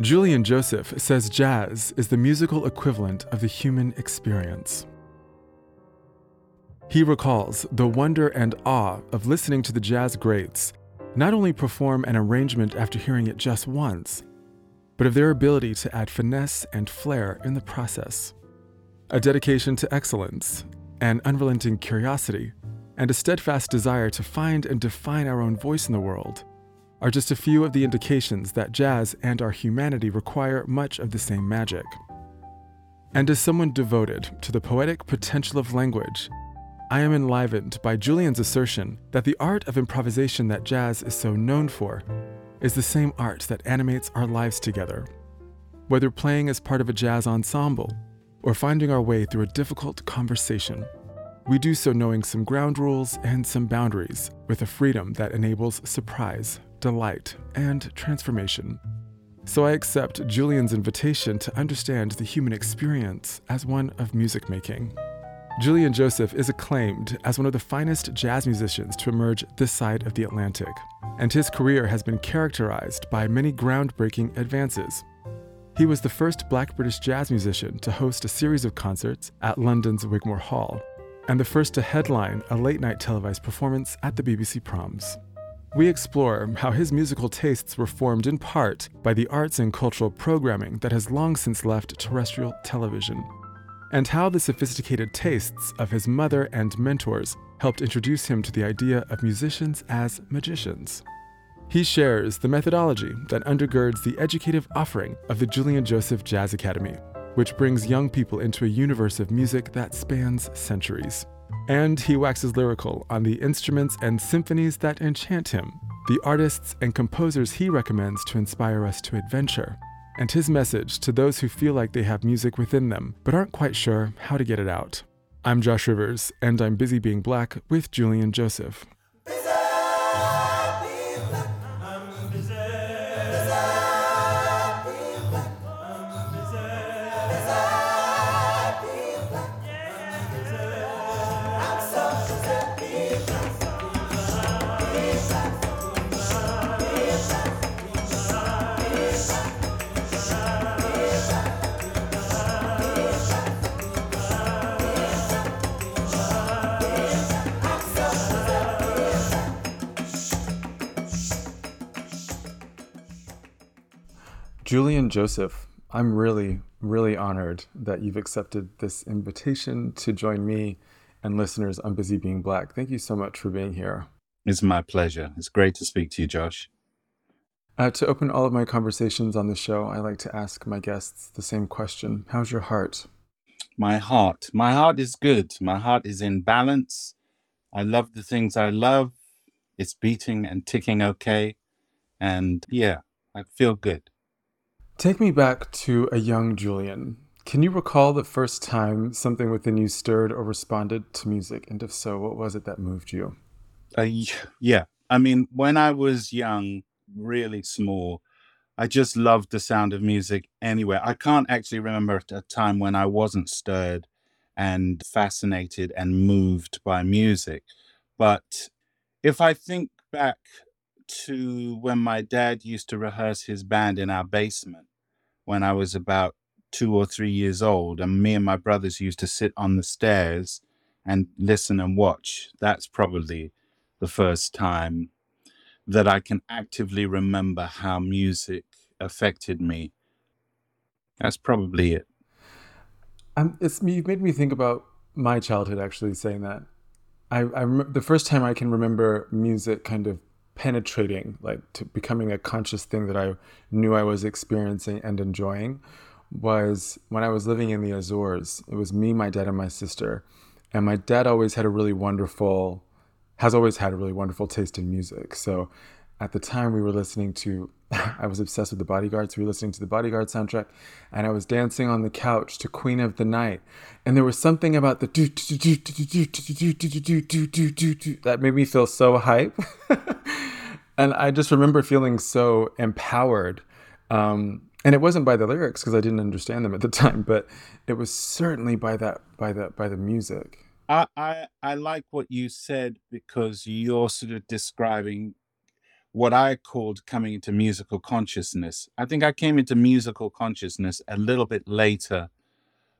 Julian Joseph says jazz is the musical equivalent of the human experience. He recalls the wonder and awe of listening to the jazz greats not only perform an arrangement after hearing it just once, but of their ability to add finesse and flair in the process. A dedication to excellence, an unrelenting curiosity, and a steadfast desire to find and define our own voice in the world are just a few of the indications that jazz and our humanity require much of the same magic. And as someone devoted to the poetic potential of language, I am enlivened by Julian's assertion that the art of improvisation that jazz is so known for is the same art that animates our lives together. Whether playing as part of a jazz ensemble or finding our way through a difficult conversation, we do so knowing some ground rules and some boundaries with a freedom that enables surprise delight, and transformation. So I accept Julian's invitation to understand the human experience as one of music making. Julian Joseph is acclaimed as one of the finest jazz musicians to emerge this side of the Atlantic, and his career has been characterized by many groundbreaking advances. He was the first black British jazz musician to host a series of concerts at London's Wigmore Hall, and the first to headline a late night televised performance at the BBC Proms. We explore how his musical tastes were formed in part by the arts and cultural programming that has long since left terrestrial television, and how the sophisticated tastes of his mother and mentors helped introduce him to the idea of musicians as magicians. He shares the methodology that undergirds the educative offering of the Julian Joseph Jazz Academy, which brings young people into a universe of music that spans centuries. And he waxes lyrical on the instruments and symphonies that enchant him, the artists and composers he recommends to inspire us to adventure, and his message to those who feel like they have music within them but aren't quite sure how to get it out. I'm Josh Rivers, and I'm busy being black with Julian Joseph. Julian Joseph, I'm really, really honored that you've accepted this invitation to join me and listeners on Busy Being Black. Thank you so much for being here. It's my pleasure. It's great to speak to you, Josh. Uh, to open all of my conversations on the show, I like to ask my guests the same question How's your heart? My heart. My heart is good. My heart is in balance. I love the things I love. It's beating and ticking okay. And yeah, I feel good. Take me back to a young Julian. Can you recall the first time something within you stirred or responded to music? And if so, what was it that moved you? Uh, yeah. I mean, when I was young, really small, I just loved the sound of music anywhere. I can't actually remember a time when I wasn't stirred and fascinated and moved by music. But if I think back to when my dad used to rehearse his band in our basement, when I was about two or three years old, and me and my brothers used to sit on the stairs and listen and watch. That's probably the first time that I can actively remember how music affected me. That's probably it. Um, it's you made me think about my childhood actually saying that. I, I rem- the first time I can remember music kind of penetrating, like to becoming a conscious thing that I knew I was experiencing and enjoying, was when I was living in the Azores. It was me, my dad, and my sister, and my dad always had a really wonderful, has always had a really wonderful taste in music. So at the time we were listening to I was obsessed with the bodyguards. We were listening to the bodyguard soundtrack and I was dancing on the couch to Queen of the Night. And there was something about the that made me feel so hype. and I just remember feeling so empowered. Um, and it wasn't by the lyrics because I didn't understand them at the time, but it was certainly by that by that by the music. I, I I like what you said because you're sort of describing what I called coming into musical consciousness. I think I came into musical consciousness a little bit later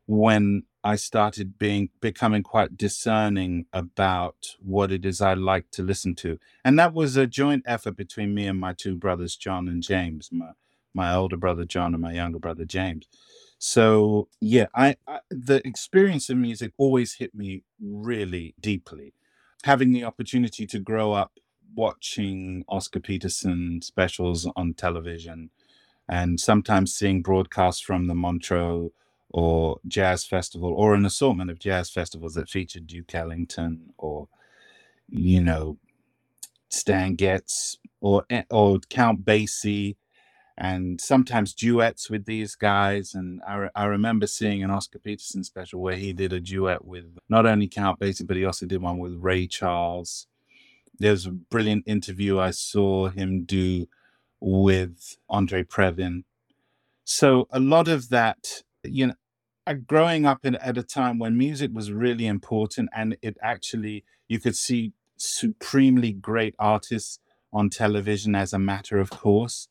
when I started being becoming quite discerning about what it is I like to listen to. And that was a joint effort between me and my two brothers, John and James, my, my older brother John and my younger brother James. So yeah, I, I the experience of music always hit me really deeply. Having the opportunity to grow up watching Oscar Peterson specials on television and sometimes seeing broadcasts from the Montreux or Jazz Festival or an assortment of jazz festivals that featured Duke Ellington or, you know, Stan Getz or, or Count Basie and sometimes duets with these guys. And I, I remember seeing an Oscar Peterson special where he did a duet with not only Count Basie, but he also did one with Ray Charles there's a brilliant interview I saw him do with Andre Previn. So a lot of that, you know, uh, growing up in, at a time when music was really important and it actually, you could see supremely great artists on television as a matter of course.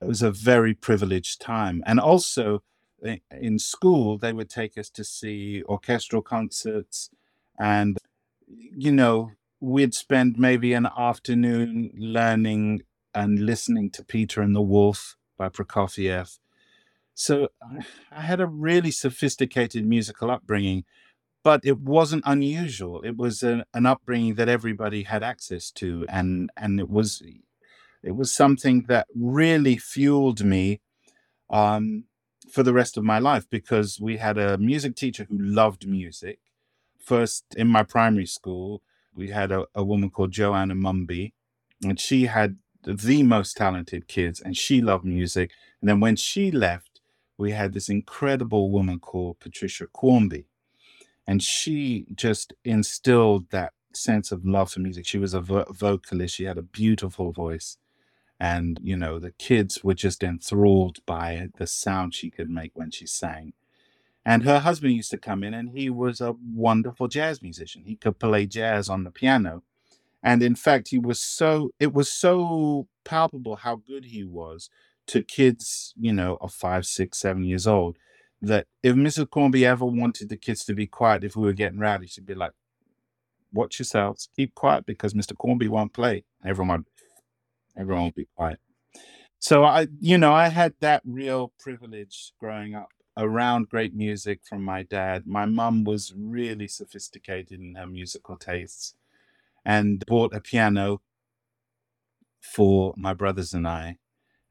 It was a very privileged time. And also eh, in school, they would take us to see orchestral concerts and, you know, we'd spend maybe an afternoon learning and listening to Peter and the Wolf by Prokofiev. So I had a really sophisticated musical upbringing, but it wasn't unusual. It was an, an upbringing that everybody had access to, and and it was it was something that really fueled me um, for the rest of my life because we had a music teacher who loved music. First in my primary school, we had a, a woman called Joanna Mumby, and she had the most talented kids, and she loved music. And then when she left, we had this incredible woman called Patricia Quarmby, and she just instilled that sense of love for music. She was a vo- vocalist. She had a beautiful voice. And, you know, the kids were just enthralled by the sound she could make when she sang. And her husband used to come in, and he was a wonderful jazz musician. He could play jazz on the piano. And in fact, he was so, it was so palpable how good he was to kids, you know, of five, six, seven years old, that if Mrs. Quarmby ever wanted the kids to be quiet if we were getting rowdy, she'd be like, watch yourselves, keep quiet because Mr. Quarmby won't play. Everyone, everyone will be quiet. So I, you know, I had that real privilege growing up around great music from my dad. My mum was really sophisticated in her musical tastes and bought a piano for my brothers and I.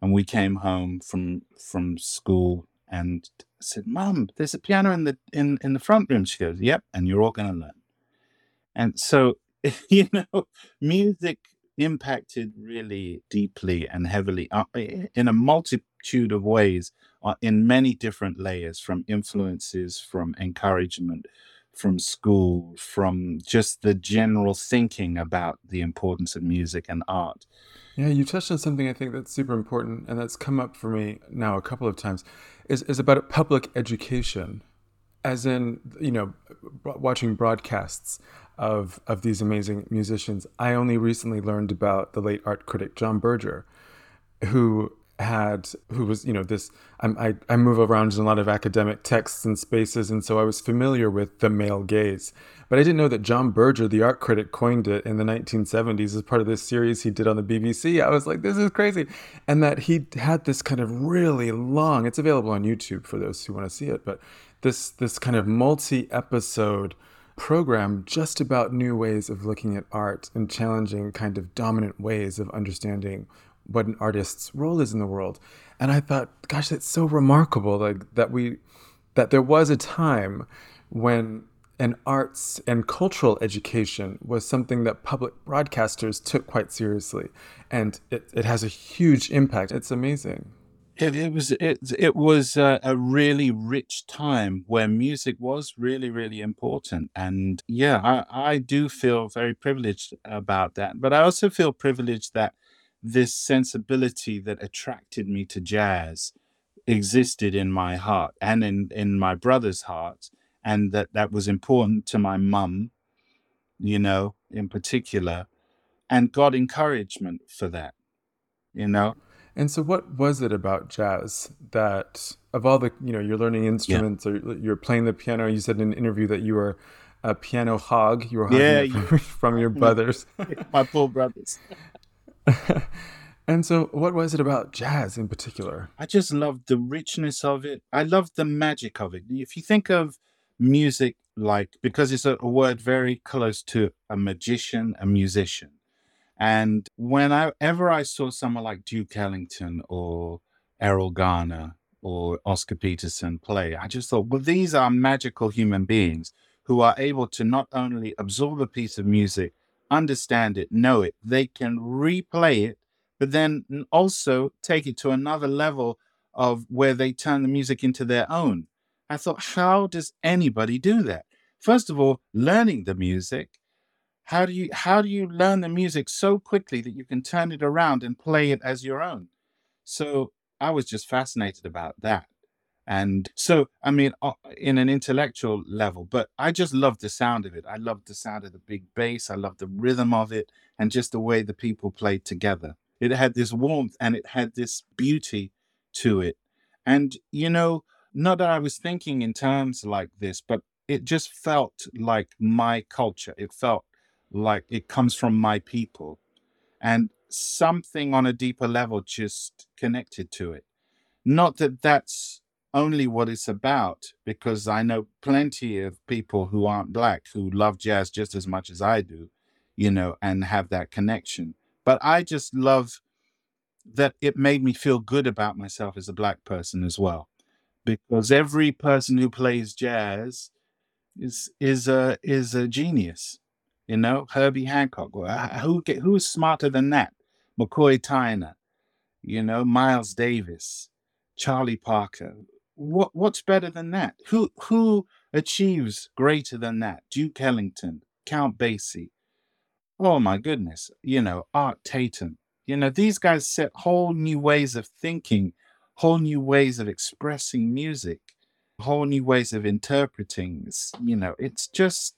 And we came home from from school and said, "Mum, there's a piano in the in in the front room." She goes, "Yep, and you're all going to learn." And so, you know, music impacted really deeply and heavily uh, in a multitude of ways uh, in many different layers from influences from encouragement from school from just the general thinking about the importance of music and art. Yeah you touched on something i think that's super important and that's come up for me now a couple of times is, is about public education as in you know watching broadcasts of of these amazing musicians. I only recently learned about the late art critic john berger who had who was you know this I, I move around in a lot of academic texts and spaces and so i was familiar with the male gaze. But i didn't know that john berger the art critic coined it in the 1970s as part of this series he did on the bbc i was like this is crazy. And that he had this kind of really long it's available on youtube for those who want to see it but this this kind of multi episode program just about new ways of looking at art and challenging kind of dominant ways of understanding what an artist's role is in the world. And I thought, gosh, that's so remarkable like that we that there was a time when an arts and cultural education was something that public broadcasters took quite seriously. And it, it has a huge impact. It's amazing. It, it was it it was a, a really rich time where music was really really important, and yeah, I I do feel very privileged about that. But I also feel privileged that this sensibility that attracted me to jazz existed in my heart and in in my brother's heart, and that that was important to my mum, you know, in particular, and got encouragement for that, you know. And so, what was it about jazz that, of all the, you know, you're learning instruments yeah. or you're playing the piano? You said in an interview that you were a piano hog. You were yeah, from, from your brothers, my poor brothers. and so, what was it about jazz in particular? I just loved the richness of it. I loved the magic of it. If you think of music like, because it's a, a word very close to a magician, a musician and whenever I saw someone like Duke Ellington or Erroll Garner or Oscar Peterson play, I just thought, well, these are magical human beings who are able to not only absorb a piece of music, understand it, know it, they can replay it, but then also take it to another level of where they turn the music into their own. I thought, how does anybody do that? First of all, learning the music, how do you how do you learn the music so quickly that you can turn it around and play it as your own? So I was just fascinated about that. And so, I mean, uh, in an intellectual level, but I just loved the sound of it. I loved the sound of the big bass. I loved the rhythm of it and just the way the people played together. It had this warmth and it had this beauty to it. And, you know, not that I was thinking in terms like this, but it just felt like my culture. It felt like it comes from my people and something on a deeper level just connected to it not that that's only what it's about because i know plenty of people who aren't black who love jazz just as much as i do you know and have that connection but i just love that it made me feel good about myself as a black person as well because every person who plays jazz is is a is a genius you know, Herbie Hancock. Uh, who who is smarter than that? McCoy Tyner. You know, Miles Davis, Charlie Parker. What what's better than that? Who who achieves greater than that? Duke Ellington, Count Basie. Oh my goodness. You know, Art Tatum. You know, these guys set whole new ways of thinking, whole new ways of expressing music, whole new ways of interpreting. You know, it's just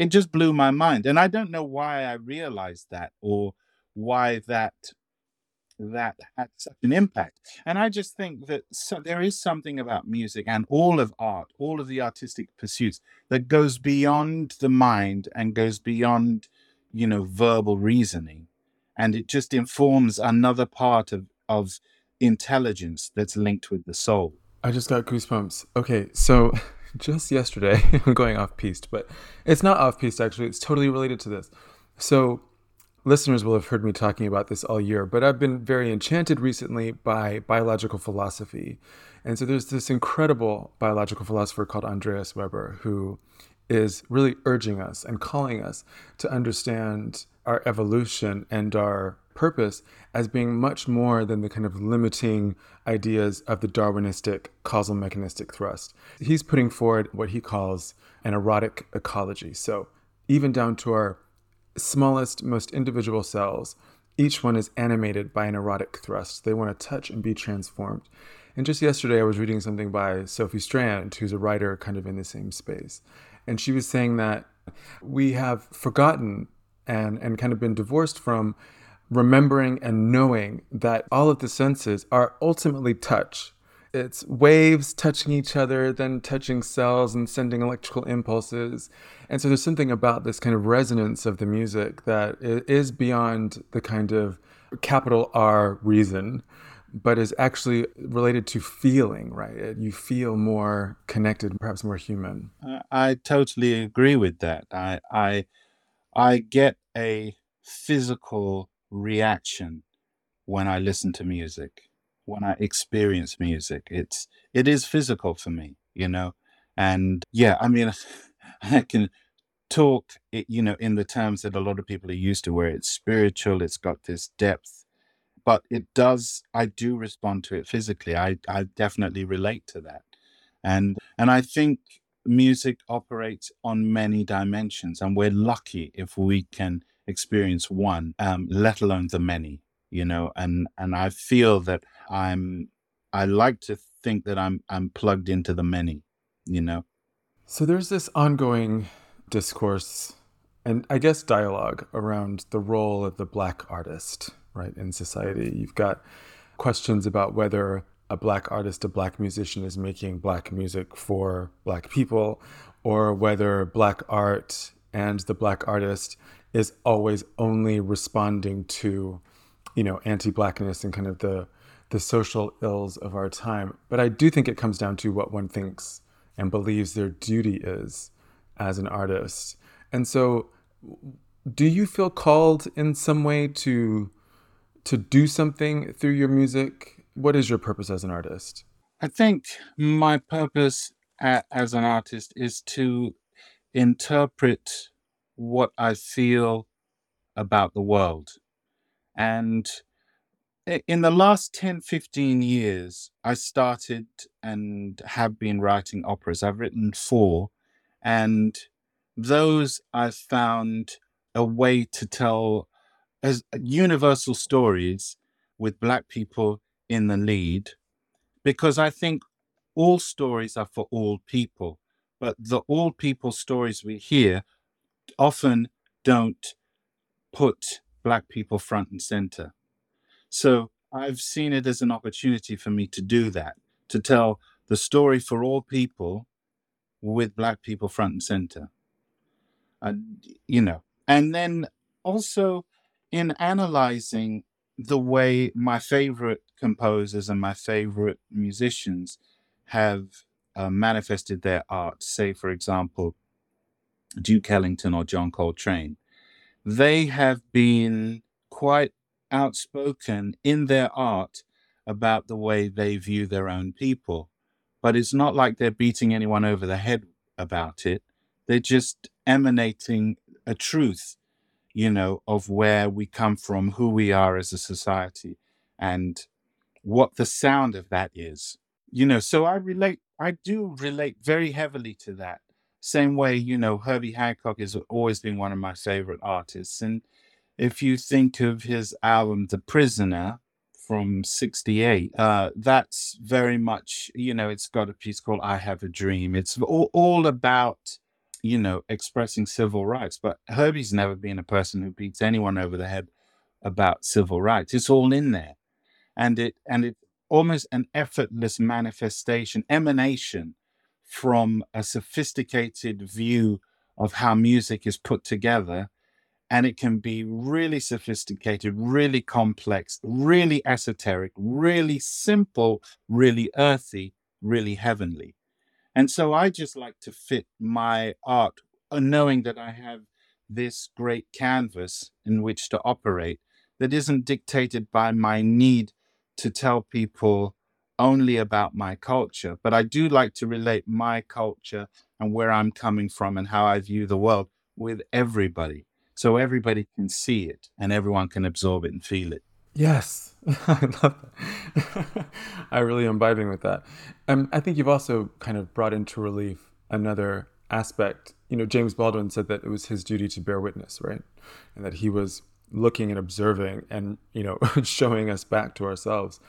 it just blew my mind and i don't know why i realized that or why that that had such an impact and i just think that so, there is something about music and all of art all of the artistic pursuits that goes beyond the mind and goes beyond you know verbal reasoning and it just informs another part of of intelligence that's linked with the soul i just got goosebumps okay so just yesterday. I'm going off piste, but it's not off piste actually. It's totally related to this. So, listeners will have heard me talking about this all year, but I've been very enchanted recently by biological philosophy. And so, there's this incredible biological philosopher called Andreas Weber who is really urging us and calling us to understand our evolution and our purpose as being much more than the kind of limiting ideas of the Darwinistic causal mechanistic thrust. He's putting forward what he calls an erotic ecology. So, even down to our smallest, most individual cells, each one is animated by an erotic thrust. They want to touch and be transformed. And just yesterday, I was reading something by Sophie Strand, who's a writer kind of in the same space. And she was saying that we have forgotten and, and kind of been divorced from remembering and knowing that all of the senses are ultimately touch. It's waves touching each other, then touching cells and sending electrical impulses. And so there's something about this kind of resonance of the music that is beyond the kind of capital R reason, but is actually related to feeling, right? You feel more connected, perhaps more human. I totally agree with that. I, I, I get a physical reaction when I listen to music, when I experience music. It's it is physical for me, you know. And yeah, I mean, I can talk, you know, in the terms that a lot of people are used to, where it's spiritual, it's got this depth, but it does. I do respond to it physically. I I definitely relate to that, and and I think music operates on many dimensions, and we're lucky if we can experience one, um, let alone the many, you know, and, and I feel that I'm, I like to think that I'm, I'm plugged into the many, you know. So there's this ongoing discourse and I guess dialogue around the role of the black artist, right, in society. You've got questions about whether a black artist, a black musician is making black music for black people, or whether black art and the black artist is always only responding to, you know, anti-blackness and kind of the the social ills of our time. But I do think it comes down to what one thinks and believes their duty is as an artist. And so do you feel called in some way to to do something through your music? What is your purpose as an artist? I think my purpose as an artist is to interpret what I feel about the world. And in the last 10, 15 years, I started and have been writing operas. I've written four, and those I've found a way to tell as uh, universal stories with Black people in the lead, because I think all stories are for all people, but the all people stories we hear often don't put Black people front and center. So I've seen it as an opportunity for me to do that, to tell the story for all people with Black people front and center. And, you know, and then also in analyzing the way my favorite composers and my favorite musicians have uh, manifested their art, say, for example, Duke Ellington or John Coltrane, they have been quite outspoken in their art about the way they view their own people. But it's not like they're beating anyone over the head about it. They're just emanating a truth, you know, of where we come from, who we are as a society, and what the sound of that is. You know, so I relate, I do relate very heavily to that same way, you know, Herbie Hancock has always been one of my favorite artists. And if you think of his album, The Prisoner from 68, uh, that's very much, you know, it's got a piece called I Have a Dream. It's all, all about, you know, expressing civil rights. But Herbie's never been a person who beats anyone over the head about civil rights. It's all in there. And it, and it, almost an effortless manifestation, emanation from a sophisticated view of how music is put together. And it can be really sophisticated, really complex, really esoteric, really simple, really earthy, really heavenly. And so I just like to fit my art, uh, knowing that I have this great canvas in which to operate that isn't dictated by my need to tell people only about my culture, but I do like to relate my culture and where I'm coming from and how I view the world with everybody. So everybody can see it and everyone can absorb it and feel it. Yes, I love that. I really am vibing with that. Um, I think you've also kind of brought into relief another aspect. You know, James Baldwin said that it was his duty to bear witness, right? And that he was looking and observing and, you know, showing us back to ourselves.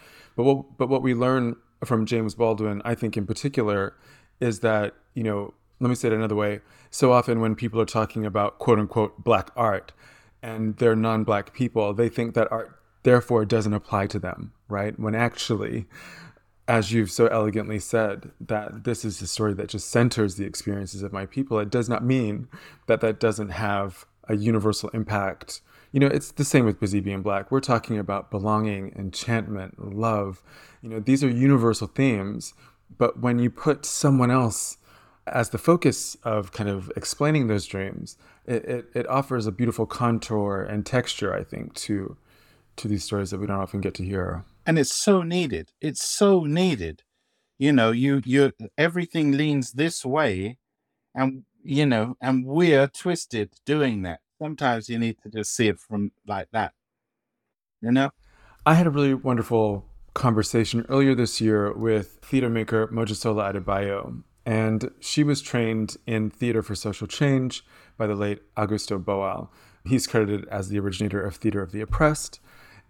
But what, but what we learn from James Baldwin, I think in particular, is that, you know, let me say it another way. So often when people are talking about quote unquote black art, and they're non black people, they think that art therefore doesn't apply to them, right? When actually, as you've so elegantly said, that this is a story that just centers the experiences of my people. It does not mean that that doesn't have a universal impact. You know, it's the same with Busy Being Black. We're talking about belonging, enchantment, love. You know, these are universal themes. But when you put someone else as the focus of kind of explaining those dreams, it, it, it offers a beautiful contour and texture, I think, to to these stories that we don't often get to hear. And it's so needed. It's so needed. You know, you you everything leans this way and you know, and we're twisted doing that. Sometimes you need to just see it from like that. You know? I had a really wonderful conversation earlier this year with theater maker Mojisola Adebayo, and she was trained in theater for social change by the late Augusto Boal. He's credited as the originator of Theater of the Oppressed.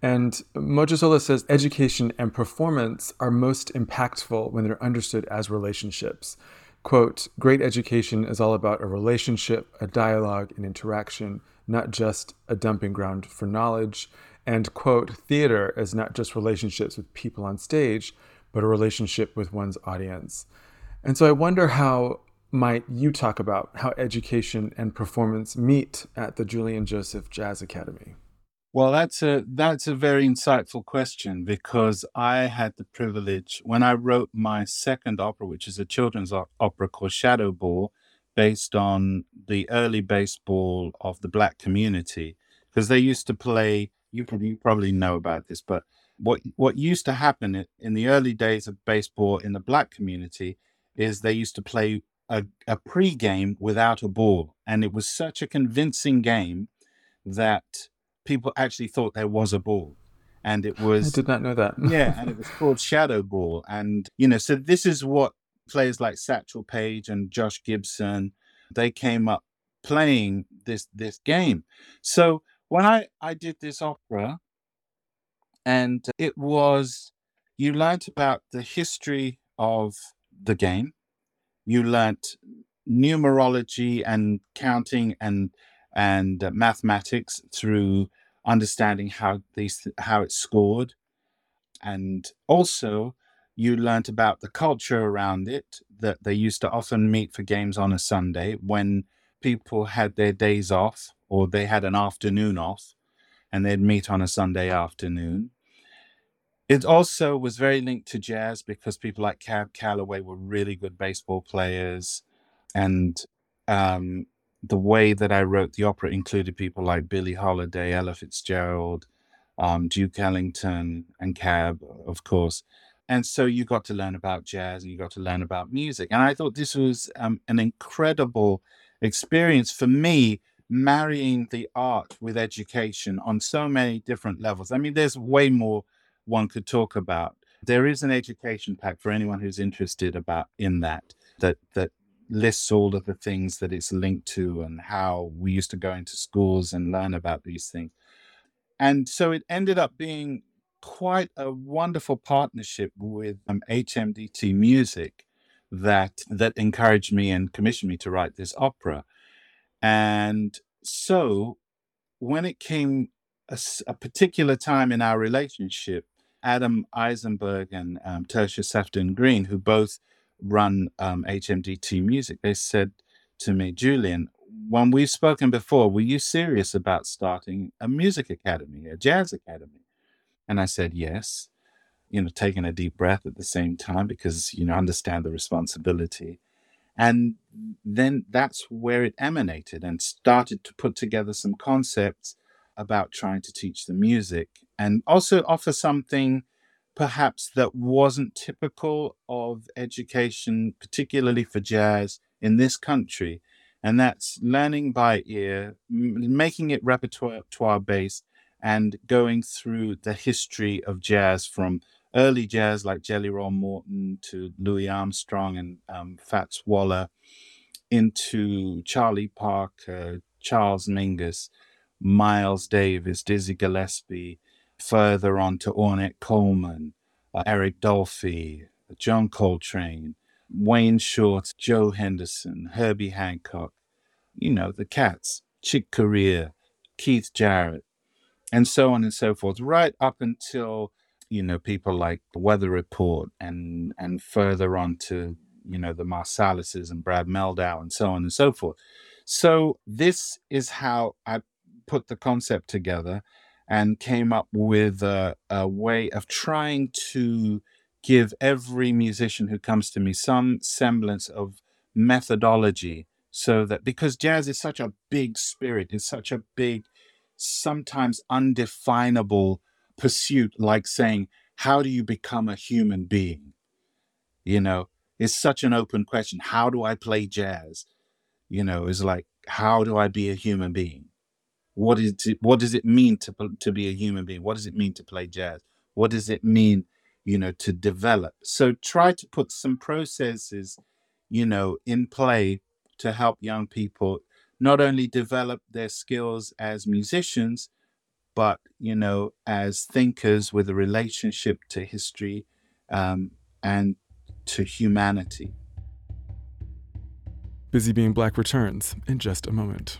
And Mojisola says education and performance are most impactful when they're understood as relationships. Quote, great education is all about a relationship, a dialogue, an interaction, not just a dumping ground for knowledge. And quote, theater is not just relationships with people on stage, but a relationship with one's audience. And so I wonder how might you talk about how education and performance meet at the Julian Joseph Jazz Academy? Well, that's a that's a very insightful question because I had the privilege when I wrote my second opera, which is a children's opera called Shadow Ball, based on the early baseball of the black community, because they used to play. You probably, you probably know about this, but what what used to happen in the early days of baseball in the black community is they used to play a, a pre-game without a ball, and it was such a convincing game that people actually thought there was a ball and it was I did not know that. yeah, and it was called Shadow Ball. And you know, so this is what players like Satchel Paige and Josh Gibson they came up playing this this game. So when I I did this opera, and it was you learnt about the history of the game, you learnt numerology and counting and and uh, mathematics through understanding how these how it's scored. And also you learnt about the culture around it that they used to often meet for games on a sunday when people had their days off or they had an afternoon off and they'd meet on a sunday afternoon. It also was very linked to jazz because people like cab calloway were really good baseball players and um, the way that I wrote the opera included people like Billie Holiday, Ella Fitzgerald, um, Duke Ellington, and Cab, of course. And so you got to learn about jazz and you got to learn about music. And I thought this was um, an incredible experience for me, marrying the art with education on so many different levels. I mean, there's way more one could talk about. There is an education pack for anyone who's interested about in that that that lists all of the things that it's linked to and how we used to go into schools and learn about these things. And so it ended up being quite a wonderful partnership with um, HMDT Music that that encouraged me and commissioned me to write this opera. And so when it came a, a particular time in our relationship, Adam Eisenberg and um, Tertia Sefton Green, who both run um, HMDT Music, they said to me, Julian, when we've spoken before, were you serious about starting a music academy, a jazz academy? And I said, yes. You know, taking a deep breath at the same time because, you know, understand the responsibility. And then that's where it emanated and started to put together some concepts about trying to teach the music and also offer something perhaps that wasn't typical of education, particularly for jazz in this country. And that's learning by ear, m- making it repertoire based, and going through the history of jazz from early jazz like Jelly Roll Morton to Louis Armstrong and um, Fats Waller into Charlie Parker, Charles Mingus, Miles Davis, Dizzy Gillespie, further on to Ornette Coleman, uh, Eric Dolphy, John Coltrane, Wayne Shorter, Joe Henderson, Herbie Hancock, you know, the cats, Chick Corea, Keith Jarrett, and so on and so forth, right up until you know people like the Weather Report and and further on to you know the Marsalises and Brad Mehldau and so on and so forth. So this is how I put the concept together and came up with a, a way of trying to give every musician who comes to me some semblance of methodology so that because jazz is such a big spirit it's such a big sometimes undefinable pursuit like saying how do you become a human being? You know it's such an open question. How do i play jazz? You know is like how do i be a human being what is it, what does it mean to to be a human being? What does it mean to play jazz? What does it mean you know to develop? So try to put some processes you know in play to help young people not only develop their skills as musicians but you know as thinkers with a relationship to history um, and to humanity. Busy being black returns in just a moment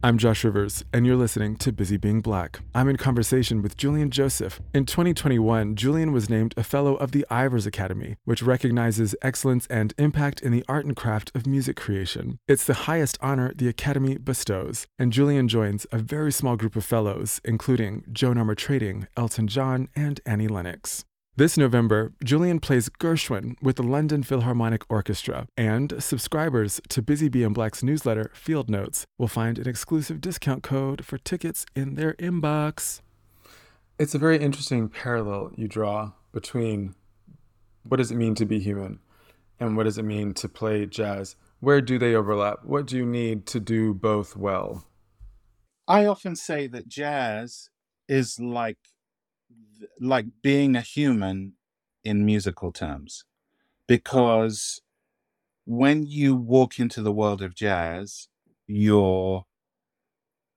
I'm Josh Rivers, and you're listening to Busy Being Black. I'm in conversation with Julian Joseph. In 2021, Julian was named a Fellow of the Ivors Academy, which recognizes excellence and impact in the art and craft of music creation. It's the highest honor the Academy bestows, and Julian joins a very small group of fellows, including Joan Armatrading, Elton John, and Annie Lennox. This November, Julian plays Gershwin with the London Philharmonic Orchestra, and subscribers to Busy Being Black's newsletter, Field Notes, will find an exclusive discount code for tickets in their inbox. It's a very interesting parallel you draw between what does it mean to be human and what does it mean to play jazz. Where do they overlap? What do you need to do both well? I often say that jazz is like like being a human in musical terms. Because when you walk into the world of jazz you're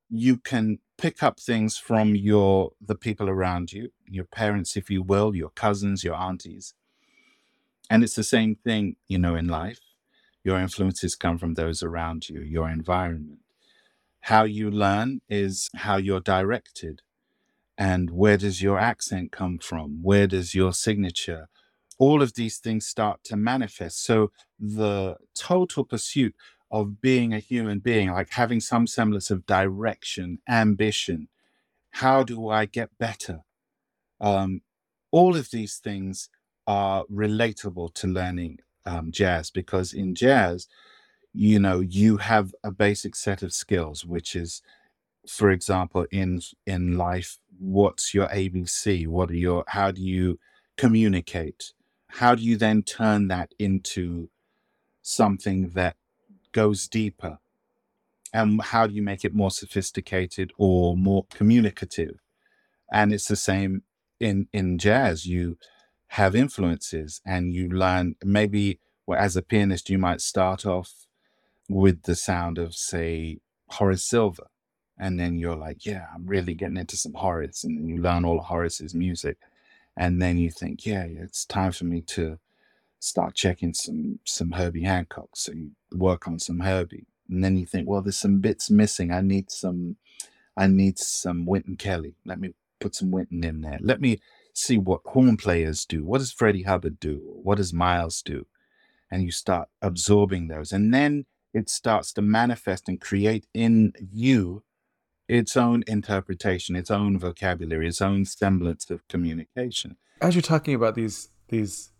you can pick up things from your the people around you your parents if you will your cousins your aunties. And it's the same thing you know in life. Your influences come from those around you your environment. How you learn is how you're directed and where does your accent come from? Where does your signature? All of these things start to manifest. So the total pursuit of being a human being, like having some semblance of direction, ambition, how do I get better? Um, all of these things are relatable to learning um, jazz because in jazz, you know, you have a basic set of skills, which is for example in in life what's your abc what are your how do you communicate? How do you then turn that into something that goes deeper? And how do you make it more sophisticated or more communicative? And it's the same in in jazz. You have influences and you learn maybe well, as a pianist you might start off with the sound of say horace silver and then you're like, yeah, I'm really getting into some Horace, and you learn all of Horace's music, and then you think, yeah, it's time for me to start checking some some Herbie Hancock. So you work on some Herbie, and then you think, well, there's some bits missing. I need some, I need some Wynton Kelly. Let me put some Wynton in there. Let me see what horn players do. What does Freddie Hubbard do? What does Miles do? And you start absorbing those, and then it starts to manifest and create in you its own interpretation, its own vocabulary, its own semblance of communication. As you're talking about these these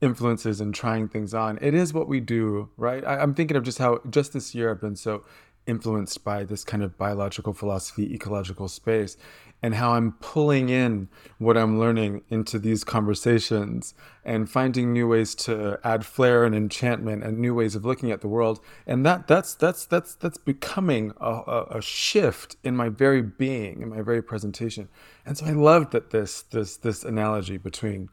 influences and trying things on, it is what we do, right? I, am thinking of just how just this year I've been so influenced by this kind of biological philosophy, ecological space, and how I'm pulling in what I'm learning into these conversations and finding new ways to add flair and enchantment and new ways of looking at the world. And that that's that's that's that's becoming a, a, shift in my very being, in my very presentation. And so I loved that this this this analogy between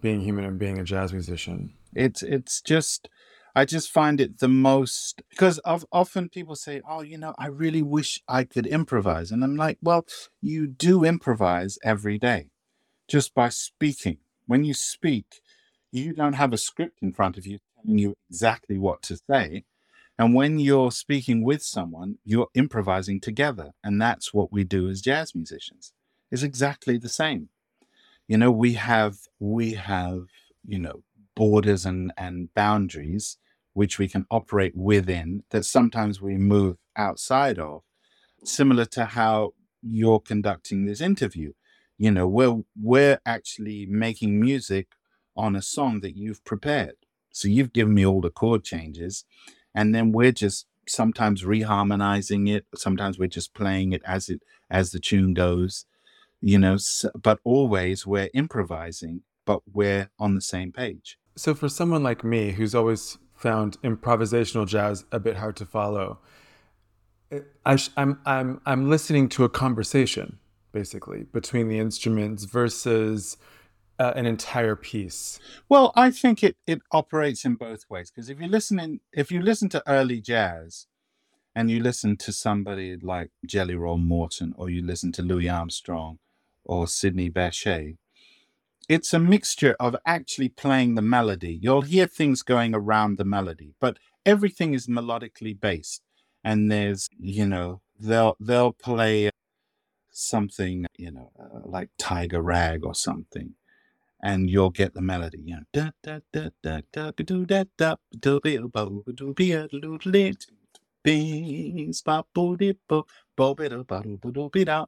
being human and being a jazz musician. It's it's just I just find it the most because of, often people say, "Oh, you know, I really wish I could improvise," and I'm like, "Well, you do improvise every day, just by speaking. When you speak, you don't have a script in front of you telling you exactly what to say." And when you're speaking with someone, you're improvising together. And that's what we do as jazz musicians. Is exactly the same. You know, we have we have, you know, borders and, and boundaries which we can operate within that sometimes we move outside of, similar to how you're conducting this interview. You know, we're, we're actually making music on a song that you've prepared. So you've given me all the chord changes, and then we're just sometimes reharmonizing it. Sometimes we're just playing it as it as the tune goes, you know. So, but always we're improvising, but we're on the same page. So for someone like me who's always found improvisational jazz a bit hard to follow, I am I'm, I'm I'm listening to a conversation basically between the instruments versus uh, an entire piece. Well, I think it it operates in both ways because if you listen if you listen to early jazz, and you listen to somebody like Jelly Roll Morton, or you listen to Louis Armstrong, or Sidney Bechet, it's a mixture of actually playing the melody. You'll hear things going around the melody, but everything is melodically based. And there's, you know, they'll they'll play something, you know, uh, like Tiger Rag or something, and you'll get the melody. You know, da da da da da do da da do be bo do be little lit. Bing, spot bo dip bo bo bit bo bo do be da.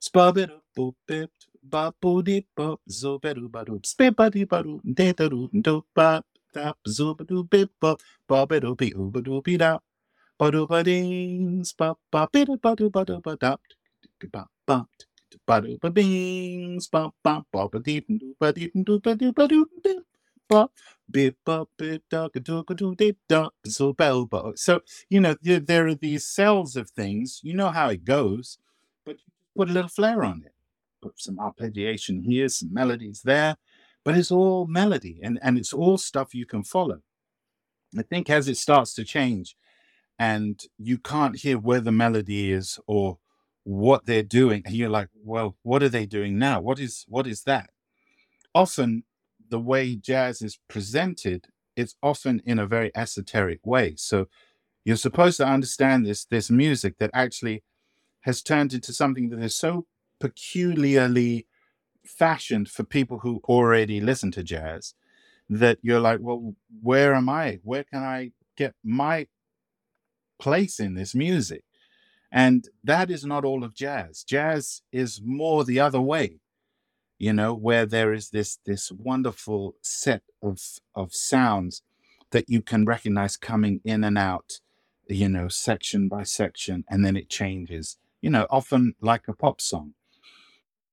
Spot bit bo bit ba bo di bo zo be do ba do spe ba di ba do de da do do ba da zo ba do be bo ba be do be u ba do be da ba do ba ding ba ba be da ba do ba do ba da ba ba ba do ba bing ba ba ba ba di do ba di do ba do ba do ba bip ba bip da do do do da so bell bo so you know there are these cells of things you know how it goes but put a little flair on it. put some arpeggiation here, some melodies there, but it's all melody and, and it's all stuff you can follow. I think as it starts to change and you can't hear where the melody is or what they're doing, and you're like, well, what are they doing now? What is what is that? Often the way jazz is presented, it's often in a very esoteric way. So you're supposed to understand this this music that actually has turned into something that is so peculiarly fashioned for people who already listen to jazz that you're like, well, where am I? Where can I get my place in this music? And that is not all of jazz. Jazz is more the other way, you know, where there is this this wonderful set of of sounds that you can recognize coming in and out, you know, section by section, and then it changes, you know, often like a pop song.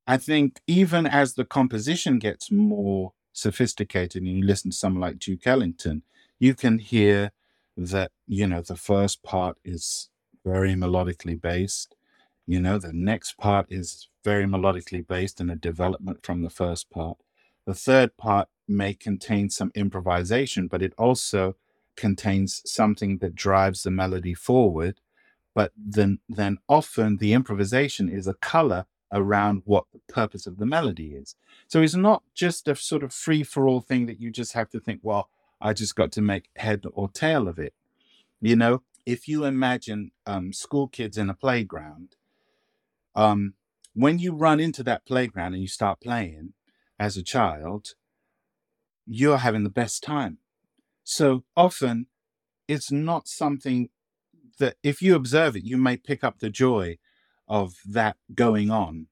I think even as the composition gets more sophisticated and you listen to someone like Duke Ellington, you can hear that, you know, the first part is very melodically based. You know, the next part is very melodically based and a development from the first part. The third part may contain some improvisation, but it also contains something that drives the melody forward. But then, then often the improvisation is a color around what the purpose of the melody is. So it's not just a sort of free for all thing that you just have to think, well, I just got to make head or tail of it. You know, if you imagine um, school kids in a playground, um, when you run into that playground and you start playing as a child, you're having the best time. So often it's not something that if you observe it, you may pick up the joy of that going on.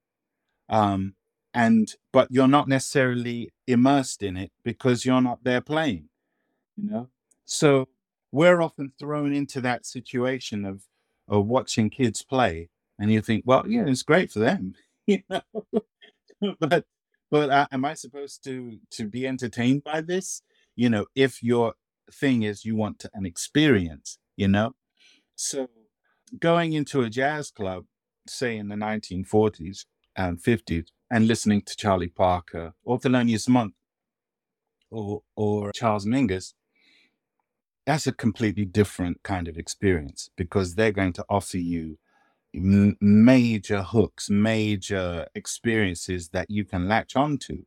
Um, and but you're not necessarily immersed in it because you're not there playing, you know. So we're often thrown into that situation of or watching kids play, and you think, well, yeah, it's great for them, you know. but but uh, am I supposed to to be entertained by this? You know, if your thing is you want to, an experience, you know. So going into a jazz club, say in the 1940s and 50s, and listening to Charlie Parker or Thelonious Monk or or Charles Mingus, that's a completely different kind of experience because they're going to offer you m- major hooks, major experiences that you can latch onto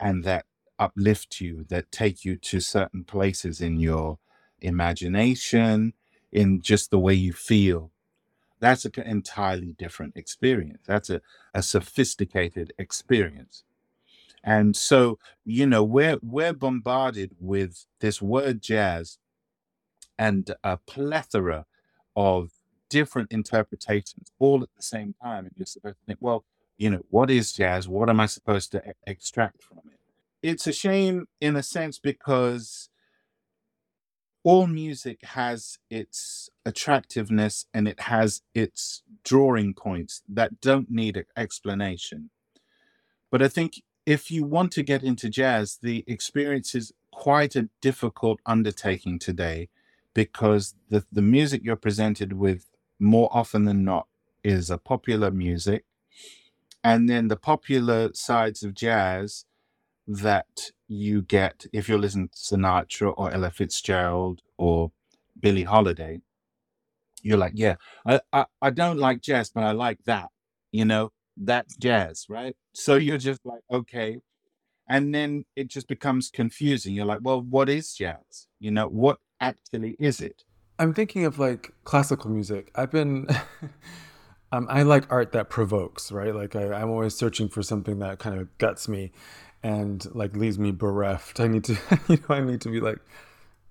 and that uplift you, that take you to certain places in your imagination, in just the way you feel. That's an entirely different experience. That's a, a sophisticated experience. And so, you know, we're we're bombarded with this word jazz and a plethora of different interpretations all at the same time. And you're supposed to think, well, you know, what is jazz? What am I supposed to e- extract from it? It's a shame in a sense because all music has its attractiveness and it has its drawing points that don't need explanation. But I think if you want to get into jazz, the experience is quite a difficult undertaking today because the, the music you're presented with more often than not is a popular music. And then the popular sides of jazz that you get if you're listening to Sinatra or Ella Fitzgerald or Billie Holiday, you're like, yeah, I, I, I don't like jazz, but I like that. You know, that's jazz, right? So you're just like, okay. And then it just becomes confusing. You're like, well, what is jazz? You know, what actually is it? I'm thinking of like classical music. I've been, um, I like art that provokes, right? Like I, I'm always searching for something that kind of guts me and like leaves me bereft. I need to, you know, I need to be like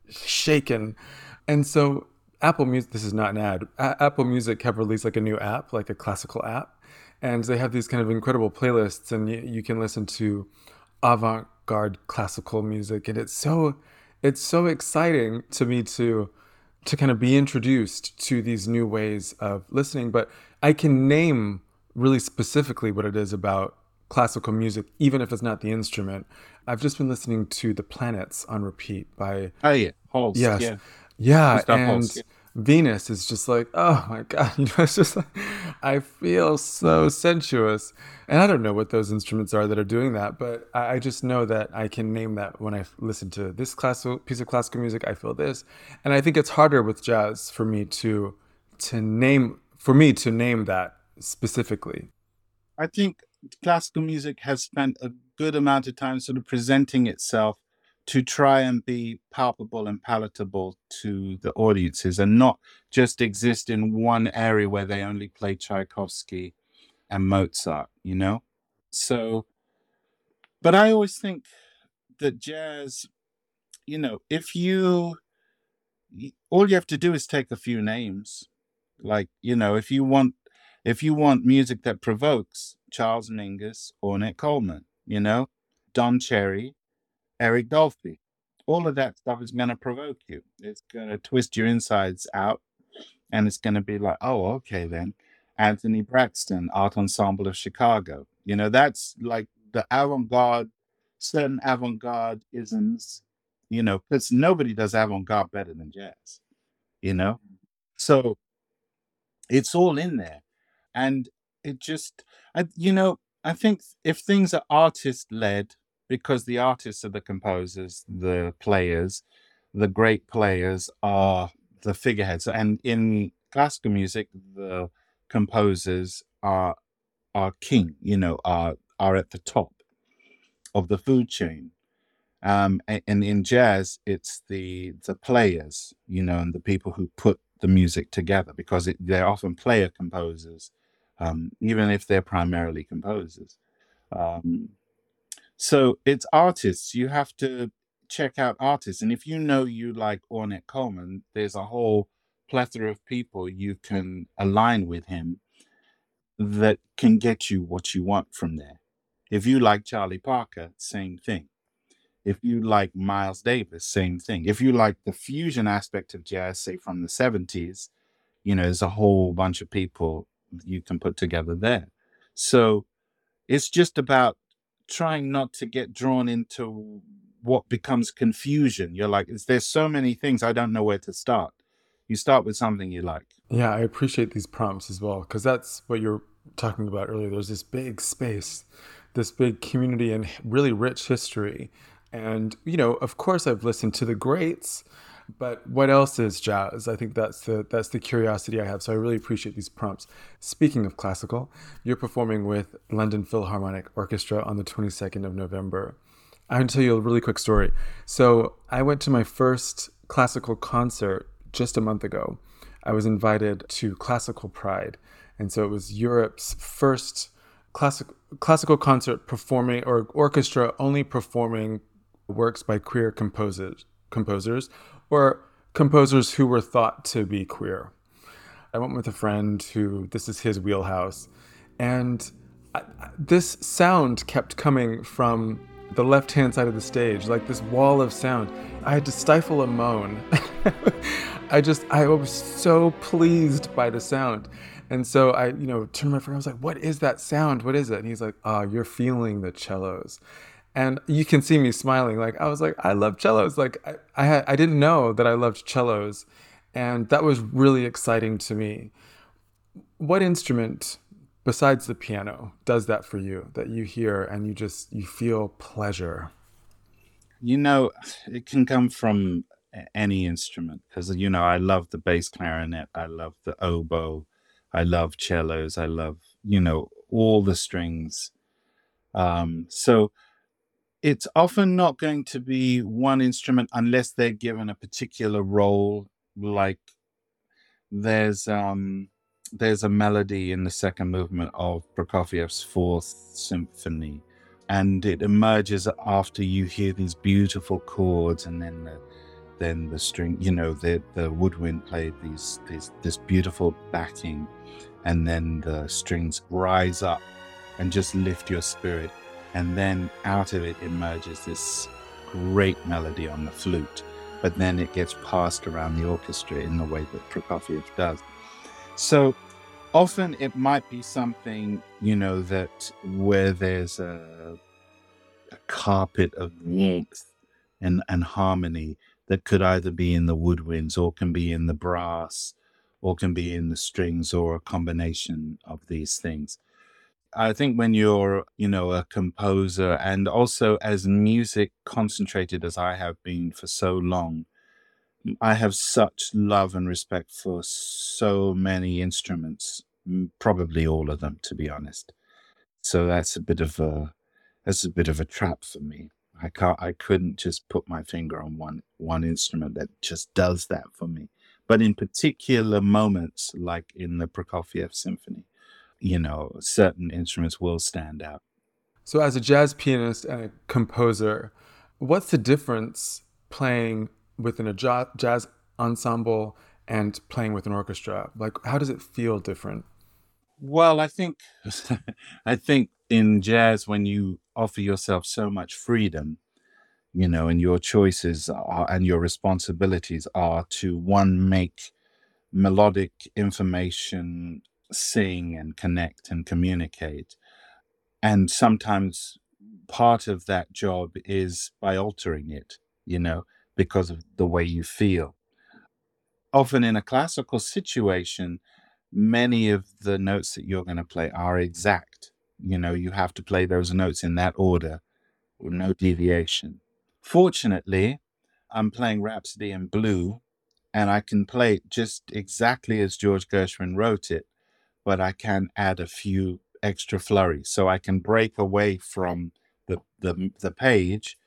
shaken. And so Apple Music, this is not an ad. A- Apple Music have released like a new app, like a classical app, and they have these kind of incredible playlists, and you, you can listen to avant-garde classical music, and it's so, it's so exciting to me to, to kind of be introduced to these new ways of listening. But I can name really specifically what it is about classical music, even if it's not the instrument. I've just been listening to The Planets on repeat by Oh yeah, Holst. Yes. Yeah. Yeah, and Holst, yeah. Venus is just like, oh my god, you know, it's just like I feel so sensuous, and I don't know what those instruments are that are doing that, but I, I just know that I can name that when I listen to this classical piece of classical music, I feel this, and I think it's harder with jazz for me to to name for me to name that specifically. I think classical music has spent a good amount of time sort of presenting itself to try and be palpable and palatable to the audiences and not just exist in one area where they only play Tchaikovsky and Mozart, you know? So, but I always think that jazz, you know, if you, all you have to do is take a few names. Like, you know, if you want, if you want music that provokes, Charles Mingus, Ornette Coleman, you know, Don Cherry, Eric Dolphy. All of that stuff is going to provoke you. It's going to twist your insides out, and it's going to be like, oh, okay, then. Anthony Braxton, Art Ensemble of Chicago. You know, that's like the avant garde, certain avant garde isms, you know, because nobody does avant garde better than jazz, you know? So it's all in there. And it just, I, you know, I think if things are artist led, because the artists are the composers, the players, the great players are the figureheads. And in classical music, the composers are are king, you know, are are at the top of the food chain. Um, and in jazz, it's the the players, you know, and the people who put the music together because it, they're often player composers, um, even if they're primarily composers. Um, so it's artists. You have to check out artists. And if you know you like Ornette Coleman, there's a whole plethora of people you can align with him that can get you what you want from there. If you like Charlie Parker, same thing. If you like Miles Davis, same thing. If you like the fusion aspect of jazz, say from the 70s, you know, there's a whole bunch of people you can put together there. So it's just about trying not to get drawn into what becomes confusion. You're like, there's so many things I don't know where to start. You start with something you like. Yeah, I appreciate these prompts as well because that's what you're talking about earlier. There's this big space, this big community, and really rich history. And, you know, of course, I've listened to the greats, but what else is jazz? I think that's the that's the curiosity I have. So I really appreciate these prompts. Speaking of classical, you're performing with London Philharmonic Orchestra on the 22nd of November. I'm going to tell you a really quick story. So I went to my first classical concert just a month ago. I was invited to Classical Pride, and so it was Europe's first classic classical concert performing or orchestra only performing works by queer composers composers or composers who were thought to be queer. I went with a friend who this is his wheelhouse, and I, this sound kept coming from the left hand side of the stage, like this wall of sound. I had to stifle a moan. I just, I was so pleased by the sound. And so I, you know, turned to my friend, I was like, what is that sound? What is it? And he's like, oh, you're feeling the cellos. And you can see me smiling. Like, I was like, I love cellos. Like, I, I, had, I didn't know that I loved cellos. And that was really exciting to me. What instrument besides the piano does that for you that you hear and you just you feel pleasure you know it can come from any instrument because you know i love the bass clarinet i love the oboe i love cellos i love you know all the strings um so it's often not going to be one instrument unless they're given a particular role like there's um there's a melody in the second movement of Prokofiev's Fourth Symphony, and it emerges after you hear these beautiful chords, and then the then the string, you know, the the woodwind played these, these this beautiful backing, and then the strings rise up and just lift your spirit, and then out of it emerges this great melody on the flute, but then it gets passed around the orchestra in the way that Prokofiev does. So often it might be something, you know, that where there's a, a carpet of warmth and, and harmony that could either be in the woodwinds or can be in the brass or can be in the strings or a combination of these things. I think when you're, you know, a composer and also as music concentrated as I have been for so long, I have such love and respect for so many instruments, probably all of them, to be honest. So that's a bit of a that's a bit of a trap for me. I can't I couldn't just put my finger on one one instrument that just does that for me. But in particular moments, like in the Prokofiev Symphony, you know, certain instruments will stand out. So, as a jazz pianist and a composer, what's the difference playing within a jazz ensemble and playing with an orchestra? Like, how does it feel different? Well, I think, I think in jazz, when you offer yourself so much freedom, you know, and your choices are, and your responsibilities are to one make melodic information sing and connect and communicate. And sometimes part of that job is by altering it, you know, because of the way you feel. Often in a classical situation, many of the notes that you're going to play are exact. You know, you have to play those notes in that order with no deviation. Fortunately, I'm playing Rhapsody in Blue and I can play it just exactly as George Gershwin wrote it, but I can add a few extra flurries. So I can break away from the, the, the page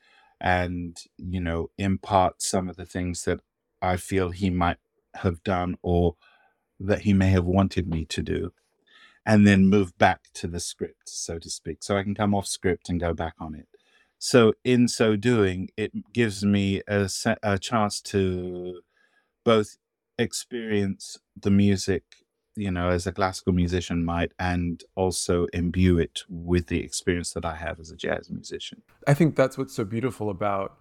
and you know impart some of the things that I feel he might have done or that he may have wanted me to do and then move back to the script so to speak so I can come off script and go back on it so in so doing it gives me a, a chance to both experience the music you know, as a classical musician might, and also imbue it with the experience that I have as a jazz musician. I think that's what's so beautiful about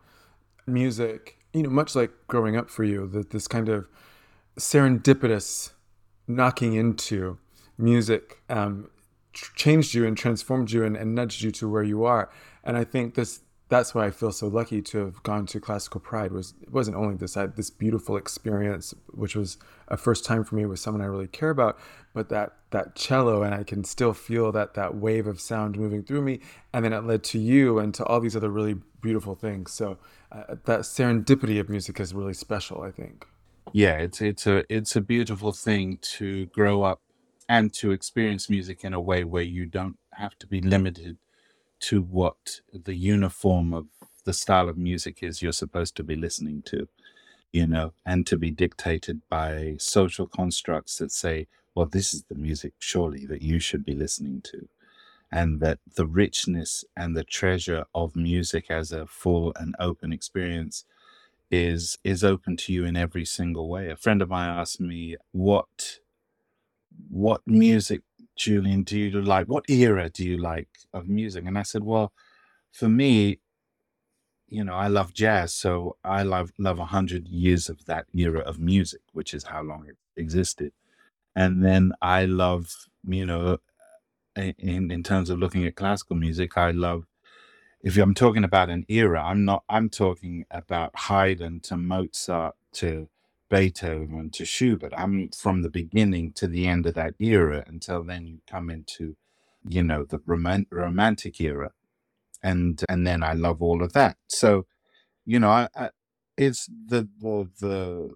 music, you know, much like growing up for you, that this kind of serendipitous knocking into music um, changed you and transformed you and, and nudged you to where you are. And I think this that's why I feel so lucky to have gone to Classical Pride. Was it wasn't only this I had this beautiful experience, which was a first time for me with someone I really care about, but that that cello, and I can still feel that that wave of sound moving through me, and then it led to you and to all these other really beautiful things. So uh, that serendipity of music is really special. I think. Yeah, it's it's a it's a beautiful thing to grow up and to experience music in a way where you don't have to be limited to what the uniform of the style of music is you're supposed to be listening to, you know, and to be dictated by social constructs that say, well, this is the music surely that you should be listening to. And that the richness and the treasure of music as a full and open experience is is open to you in every single way. A friend of mine asked me what what mm-hmm. music Julian, do you like what era do you like of music? And I said, well, for me, you know, I love jazz, so I love love a hundred years of that era of music, which is how long it existed. And then I love, you know, in in terms of looking at classical music, I love. If I'm talking about an era, I'm not. I'm talking about Haydn to Mozart to Beethoven to Schubert. I'm from the beginning to the end of that era until then you come into, you know, the roman- romantic era. And and then I love all of that. So, you know, I, I it's the, the the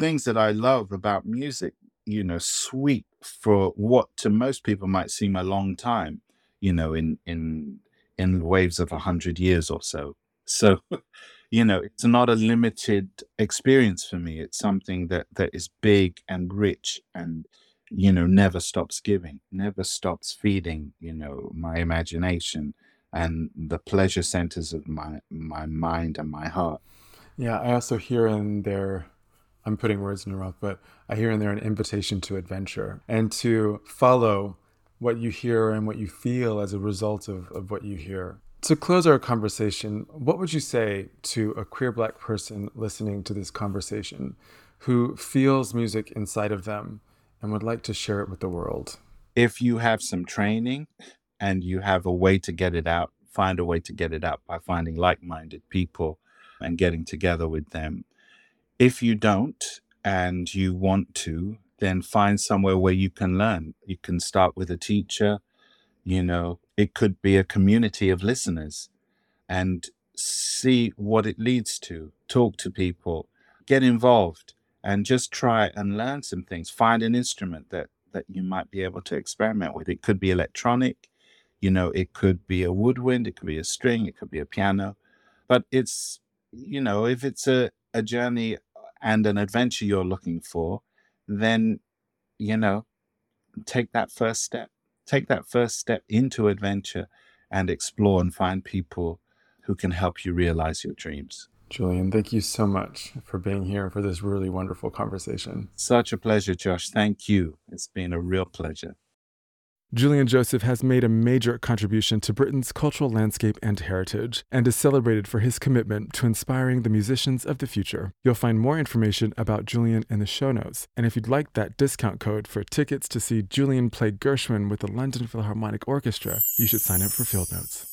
things that I love about music, you know, sweet for what to most people might seem a long time, you know, in in in waves of a hundred years or so. So you know it's not a limited experience for me. It's something that that is big and rich and you know never stops giving never stops feeding you know my imagination and the pleasure centers of my my mind and my heart. Yeah i also hear in there i'm putting words in your mouth but i hear in there an invitation to adventure and to follow what you hear and what you feel as a result of, of what you hear to close our conversation, what would you say to a queer black person listening to this conversation who feels music inside of them and would like to share it with the world? If you have some training and you have a way to get it out, find a way to get it out by finding like minded people and getting together with them. If you don't and you want to, then find somewhere where you can learn. You can start with a teacher, you know, it could be a community of listeners and see what it leads to. Talk to people, get involved, and just try and learn some things. Find an instrument that that you might be able to experiment with. It could be electronic, you know, it could be a woodwind, it could be a string, it could be a piano. But it's, you know, if it's a, a journey and an adventure you're looking for, then, you know, take that first step take that first step into adventure and explore and find people who can help you realize your dreams. Julian, thank you so much for being here for this really wonderful conversation. Such a pleasure, Josh. Thank you. It's been a real pleasure. Julian Joseph has made a major contribution to Britain's cultural landscape and heritage, and is celebrated for his commitment to inspiring the musicians of the future. You'll find more information about Julian in the show notes, and if you'd like that discount code for tickets to see Julian play Gershwin with the London Philharmonic Orchestra, you should sign up for Field Notes.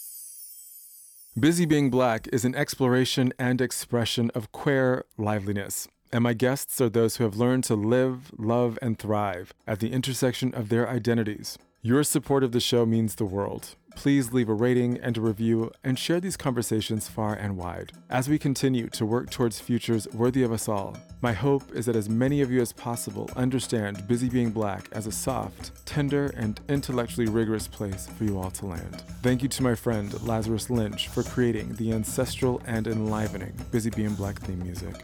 Busy Being Black is an exploration and expression of queer liveliness and my guests are those who have learned to live, love, and thrive at the intersection of their identities. Your support of the show means the world. Please leave a rating and a review and share these conversations far and wide as we continue to work towards futures worthy of us all. My hope is that as many of you as possible understand Busy Being Black as a soft, tender, and intellectually rigorous place for you all to land. Thank you to my friend Lazarus Lynch for creating the ancestral and enlivening Busy Being Black theme music.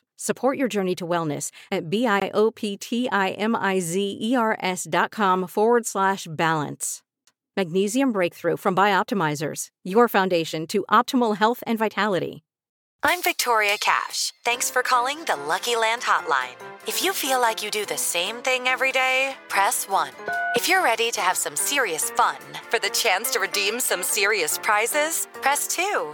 Support your journey to wellness at B-I-O-P-T-I-M-I-Z-E-R-S dot com forward slash balance. Magnesium Breakthrough from Bioptimizers, your foundation to optimal health and vitality. I'm Victoria Cash. Thanks for calling the Lucky Land Hotline. If you feel like you do the same thing every day, press 1. If you're ready to have some serious fun for the chance to redeem some serious prizes, press 2.